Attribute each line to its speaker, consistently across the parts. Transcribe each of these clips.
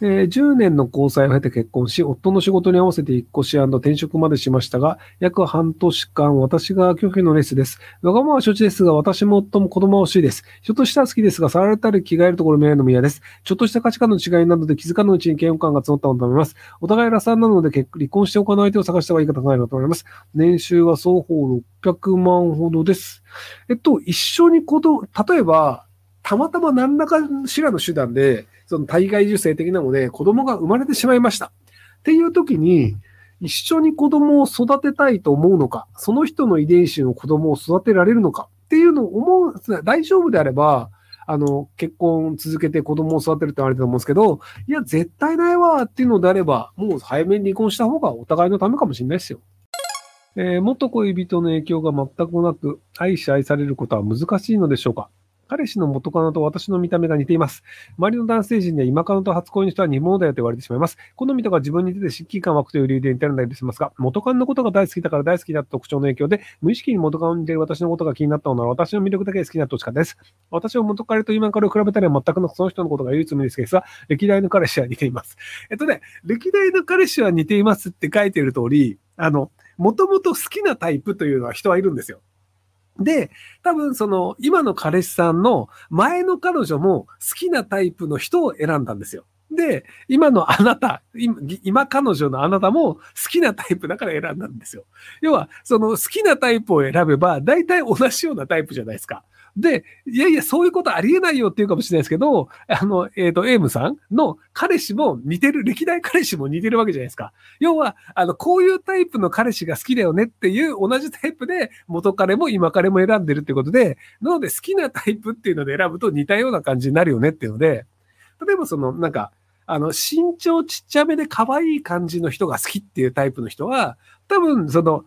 Speaker 1: えー10年の交際を経て結婚し、夫の仕事に合わせて引っ越し転職までしましたが、約半年間私が拒否のレースです。わがままは承知ですが、私も夫も子供は欲しいです。ひょっとしたら好きですが、触られたり着替えるところ見られるのも嫌です。ちょっとした価値観の違いなどで気づかぬうちに嫌悪感が募ったのと思います。お互いラサンなので結離婚しておかない手を探した方がいいかと考えると思います。年収は双方600万ほどです。えっと、一緒に子供、例えば、たまたま何らかしらの手段で、その体外受精的なので子供が生まれてしまいました。っていう時に、一緒に子供を育てたいと思うのか、その人の遺伝子の子供を育てられるのかっていうのを思う、大丈夫であれば、あの、結婚続けて子供を育てるって言われてると思うんですけど、いや、絶対ないわっていうのであれば、もう早めに離婚した方がお互いのためかもしれないですよ。えー元恋人の影響が全くなく、愛し愛されることは難しいのでしょうか？彼氏の元カノと私の見た目が似ています。周りの男性陣で今カノと初恋の人は似物だよと言われてしまいます。好みとか自分に出て親近感湧くという理由で似てるんだりしますが、元カノのことが大好きだから大好きだった特徴の影響で、無意識に元カノに似てる私のことが気になったのなら私の魅力だけ好きになってほしかです。私は元彼と今彼を比べたら全くのその人のことが唯一無二ですが、歴代の彼氏は似ています。えっとね、歴代の彼氏は似ていますって書いている通り、あの、もともと好きなタイプというのは人はいるんですよ。で、多分その今の彼氏さんの前の彼女も好きなタイプの人を選んだんですよ。で、今のあなた、今彼女のあなたも好きなタイプだから選んだんですよ。要は、その好きなタイプを選べば、大体同じようなタイプじゃないですか。で、いやいや、そういうことありえないよっていうかもしれないですけど、あの、えっ、と、エイムさんの彼氏も似てる、歴代彼氏も似てるわけじゃないですか。要は、あの、こういうタイプの彼氏が好きだよねっていう同じタイプで元彼も今彼も選んでるってことで、なので好きなタイプっていうので選ぶと似たような感じになるよねっていうので、例えばその、なんか、あの、身長ちっちゃめで可愛い感じの人が好きっていうタイプの人は、多分、その、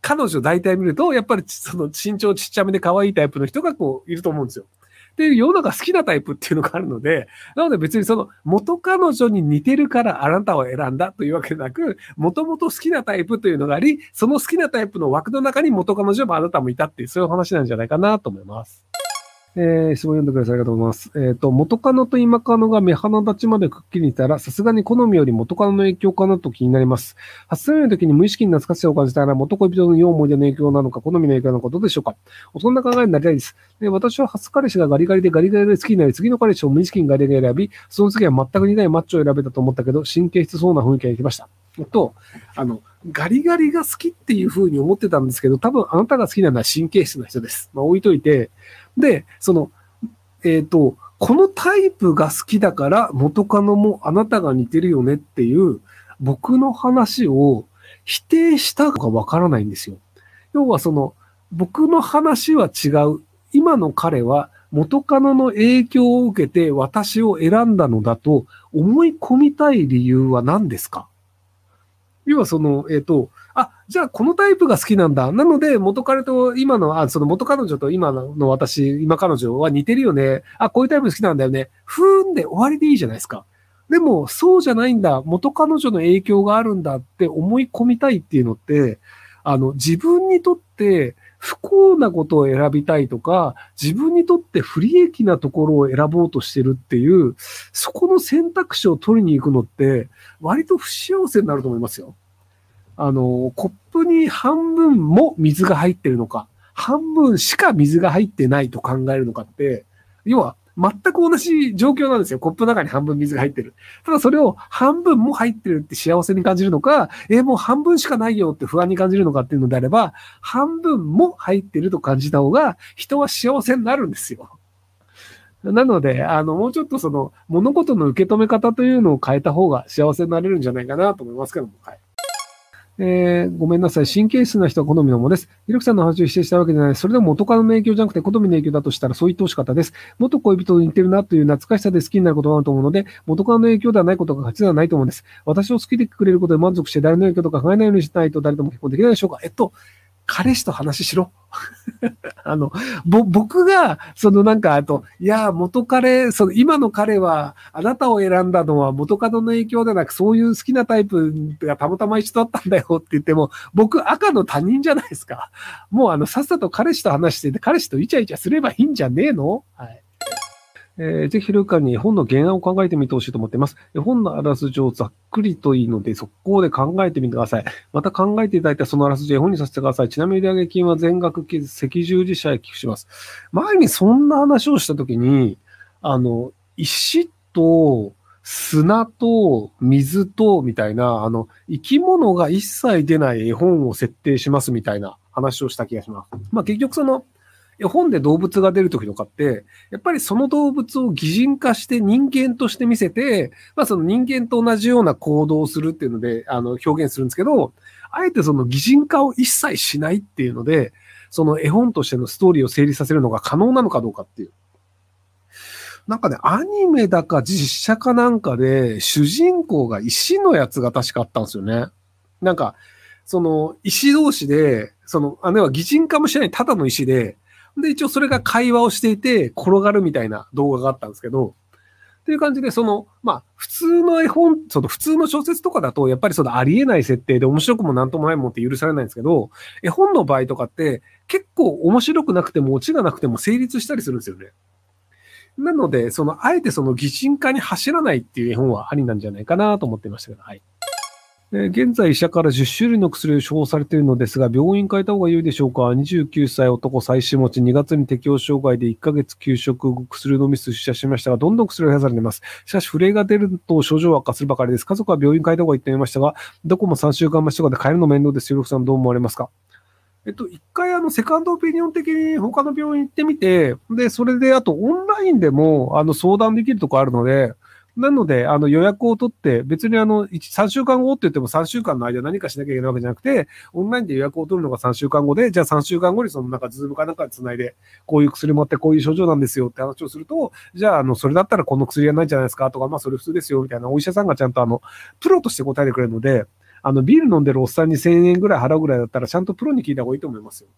Speaker 1: 彼女大体見ると、やっぱりその身長ちっちゃめで可愛いタイプの人がこう、いると思うんですよ。っていう世の中好きなタイプっていうのがあるので、なので別にその元彼女に似てるからあなたを選んだというわけでなく、もともと好きなタイプというのがあり、その好きなタイプの枠の中に元彼女もあなたもいたっていう、そういう話なんじゃないかなと思います。えー、質問読んでください。ありがとうございます。えっ、と、元カノと今カノが目鼻立ちまでくっきり似たら、さすがに好みより元カノの影響かなと気になります。初恋の時に無意識に懐かしさを感じたら、元恋人の良い思い出の影響なのか、好みの影響なのか、どうでしょうか。そんな考えになりたいです。で私は初彼氏がガリガリでガリガリで好きになり、次の彼氏を無意識にガリガリ選び、その次は全く似ないマッチを選べたと思ったけど、神経質そうな雰囲気ができました。と、あの、ガリガリが好きっていう風に思ってたんですけど、多分あなたが好きなのは神経質な人です。まあ置いといて、で、その、えっ、と、このタイプが好きだから元カノもあなたが似てるよねっていう僕の話を否定したのかわからないんですよ。要はその僕の話は違う。今の彼は元カノの影響を受けて私を選んだのだと思い込みたい理由は何ですか？要はその、えっ、と、あ、じゃあこのタイプが好きなんだ。なので、元彼と今の、あ、その元彼女と今の私、今彼女は似てるよね。あ、こういうタイプ好きなんだよね。ふーんで終わりでいいじゃないですか。でも、そうじゃないんだ。元彼女の影響があるんだって思い込みたいっていうのって、あの、自分にとって不幸なことを選びたいとか、自分にとって不利益なところを選ぼうとしてるっていう、そこの選択肢を取りに行くのって、割と不幸せになると思いますよ。あの、コップに半分も水が入ってるのか、半分しか水が入ってないと考えるのかって、要は全く同じ状況なんですよ。コップの中に半分水が入ってる。ただそれを半分も入ってるって幸せに感じるのか、えーもう半分しかないよって不安に感じるのかっていうのであれば、半分も入ってると感じた方が人は幸せになるんですよ。なので、あの、もうちょっとその物事の受け止め方というのを変えた方が幸せになれるんじゃないかなと思いますけども。はい。えー、ごめんなさい。神経質な人は好みのものです。ひろきさんの話を否定したわけじゃない。それでも元カノの影響じゃなくて好みの影響だとしたらそう言ってほしかったです。元恋人と似てるなという懐かしさで好きになることがあると思うので、元カノの影響ではないことが勝ちではないと思うんです。私を好きでくれることで満足して誰の影響とか考えないようにしないと誰とも結婚できないでしょうか。えっと、彼氏と話しろ。あの、ぼ、僕が、そのなんか、あと、いや、元彼、その今の彼は、あなたを選んだのは元カノの影響でなく、そういう好きなタイプがたまたま一緒だったんだよって言っても、僕赤の他人じゃないですか。もうあの、さっさと彼氏と話してて、彼氏とイチャイチャすればいいんじゃねえの？はい。えー、ぜひ、ルカに本の原案を考えてみてほしいと思っています。本のあらすじをざっくりといいので、速攻で考えてみてください。また考えていただいたそのあらすじ絵本にさせてください。ちなみに売上金は全額赤十字社へ寄付します。前にそんな話をしたときに、あの、石と砂と水とみたいな、あの、生き物が一切出ない絵本を設定しますみたいな話をした気がします。まあ結局その、絵本で動物が出るときとかって、やっぱりその動物を擬人化して人間として見せて、まあその人間と同じような行動をするっていうので、あの、表現するんですけど、あえてその擬人化を一切しないっていうので、その絵本としてのストーリーを成立させるのが可能なのかどうかっていう。なんかね、アニメだか実写かなんかで、主人公が石のやつが確かあったんですよね。なんか、その石同士で、その、あのは擬人化もしないただの石で、で、一応それが会話をしていて、転がるみたいな動画があったんですけど、っていう感じで、その、まあ、普通の絵本、その普通の小説とかだと、やっぱりそのありえない設定で面白くもなんともないもんって許されないんですけど、絵本の場合とかって、結構面白くなくてもオチがなくても成立したりするんですよね。なので、その、あえてその擬人化に走らないっていう絵本はありなんじゃないかなと思ってましたけど、はい。え現在医者から10種類の薬を処方されているのですが、病院変えた方が良いでしょうか ?29 歳男妻子持ち、2月に適応障害で1ヶ月休職、薬飲み出社しましたが、どんどん薬を減らされています。しかし、震えが出ると症状悪化するばかりです。家族は病院変えた方がいいと言いましたが、どこも3週間待ちとかで変えるの面倒ですよ。さんどう思われますか？えっと、一回あの、セカンドオピニオン的に他の病院行ってみて、で、それであとオンラインでもあの相談できるとこあるので、なので、あの予約を取って、別にあの、3週間後って言っても3週間の間何かしなきゃいけないわけじゃなくて、オンラインで予約を取るのが3週間後で、じゃあ3週間後にそのなんかズームかなんかで繋いで、こういう薬持ってこういう症状なんですよって話をすると、じゃあ、あの、それだったらこの薬はないんじゃないですかとか、まあそれ普通ですよみたいなお医者さんがちゃんとあの、プロとして答えてくれるので、あの、ビール飲んでるおっさんに1000円ぐらい払うぐらいだったら、ちゃんとプロに聞いた方がいいと思いますよ。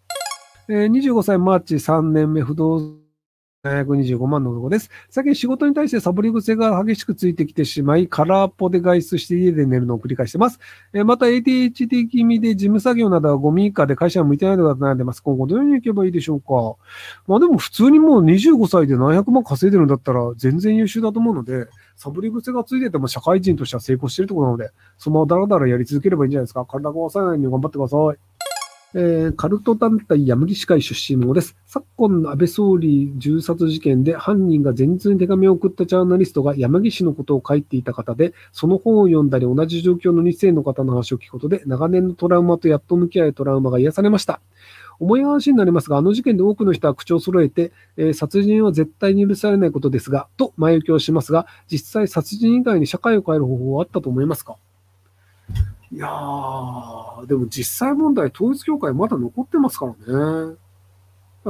Speaker 1: えー、25歳マーチ3年目不動725万の男です。最近仕事に対してサボり癖が激しくついてきてしまい、空っぽで外出して家で寝るのを繰り返してます。えまた ADHD 気味で事務作業などはゴミ以下で会社は向いてないのだと悩んでます。今後どういうふうに行けばいいでしょうか。まあでも普通にもう25歳で何百万稼いでるんだったら全然優秀だと思うので、サボり癖がついてても社会人としては成功してるってことなので、そのままダラダラやり続ければいいんじゃないですか。体壊さないように頑張ってください。えー、カルト団体山岸会出身のです。昨今の安倍総理銃殺事件で犯人が前日に手紙を送ったジャーナリストが山岸のことを書いていた方で、その本を読んだり同じ状況の2世の方の話を聞くことで、長年のトラウマとやっと向き合いトラウマが癒されました。思い話になりますが、あの事件で多くの人は口を揃えて、えー、殺人は絶対に許されないことですが、と前置きをしますが、実際殺人以外に社会を変える方法はあったと思いますか？いやー、でも実際問題、統一教会まだ残ってますからね。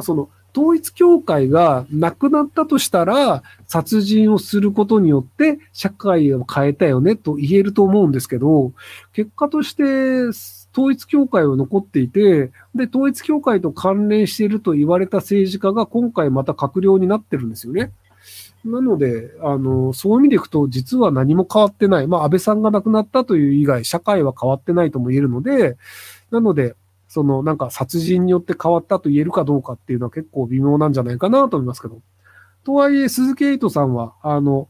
Speaker 1: その、統一教会がなくなったとしたら、殺人をすることによって社会を変えたよねと言えると思うんですけど、結果として統一教会は残っていて、で、統一教会と関連していると言われた政治家が今回また閣僚になってるんですよね。なので、あの、そういう意味でいくと、実は何も変わってない。まあ、安倍さんが亡くなったという以外、社会は変わってないとも言えるので、なので、その、なんか殺人によって変わったと言えるかどうかっていうのは結構微妙なんじゃないかなと思いますけど。とはいえ、鈴木エイトさんは、あの、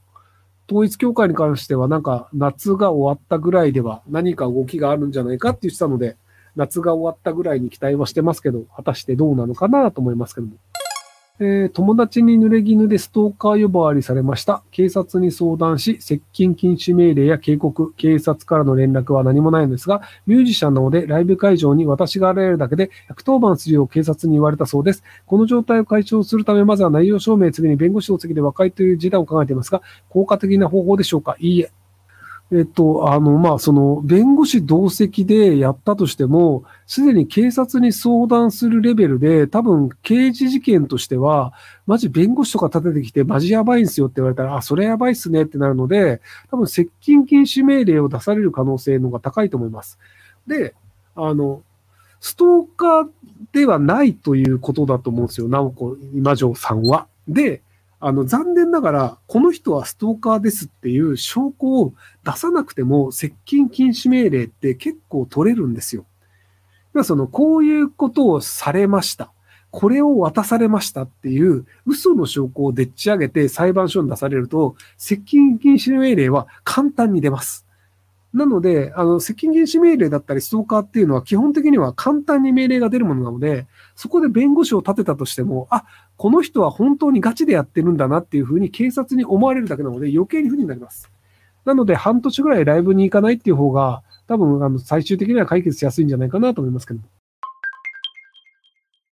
Speaker 1: 統一教会に関しては、なんか、夏が終わったぐらいでは何か動きがあるんじゃないかって言ってたので、夏が終わったぐらいに期待はしてますけど、果たしてどうなのかなと思いますけども。えー、友達に濡れ衣でストーカー呼ばわりされました。警察に相談し、接近禁止命令や警告、警察からの連絡は何もないのですが、ミュージシャンなのでライブ会場に私が現れるだけで110番するよう警察に言われたそうです。この状態を解消するため、まずは内容証明、次に弁護士の席で和解という事態を考えていますが、効果的な方法でしょうか？いいえ。えっと、あの、まあ、その、弁護士同席でやったとしても、すでに警察に相談するレベルで、多分、刑事事件としては、マジ弁護士とか立ててきて、マジやばいんすよって言われたら、あ、それやばいっすねってなるので、多分、接近禁止命令を出される可能性の方が高いと思います。で、あの、ストーカーではないということだと思うんですよ、直子今城さんは。で、あの、残念ながら、この人はストーカーですっていう証拠を出さなくても、接近禁止命令って結構取れるんですよ。その、こういうことをされました。これを渡されましたっていう嘘の証拠をでっち上げて裁判所に出されると、接近禁止命令は簡単に出ます。なので、あの、接近禁止命令だったりストーカーっていうのは基本的には簡単に命令が出るものなので、そこで弁護士を立てたとしても、あ、この人は本当にガチでやってるんだなっていうふうに警察に思われるだけなので余計に不利になります。なので、半年ぐらいライブに行かないっていう方が、多分、あの、最終的には解決しやすいんじゃないかなと思いますけども。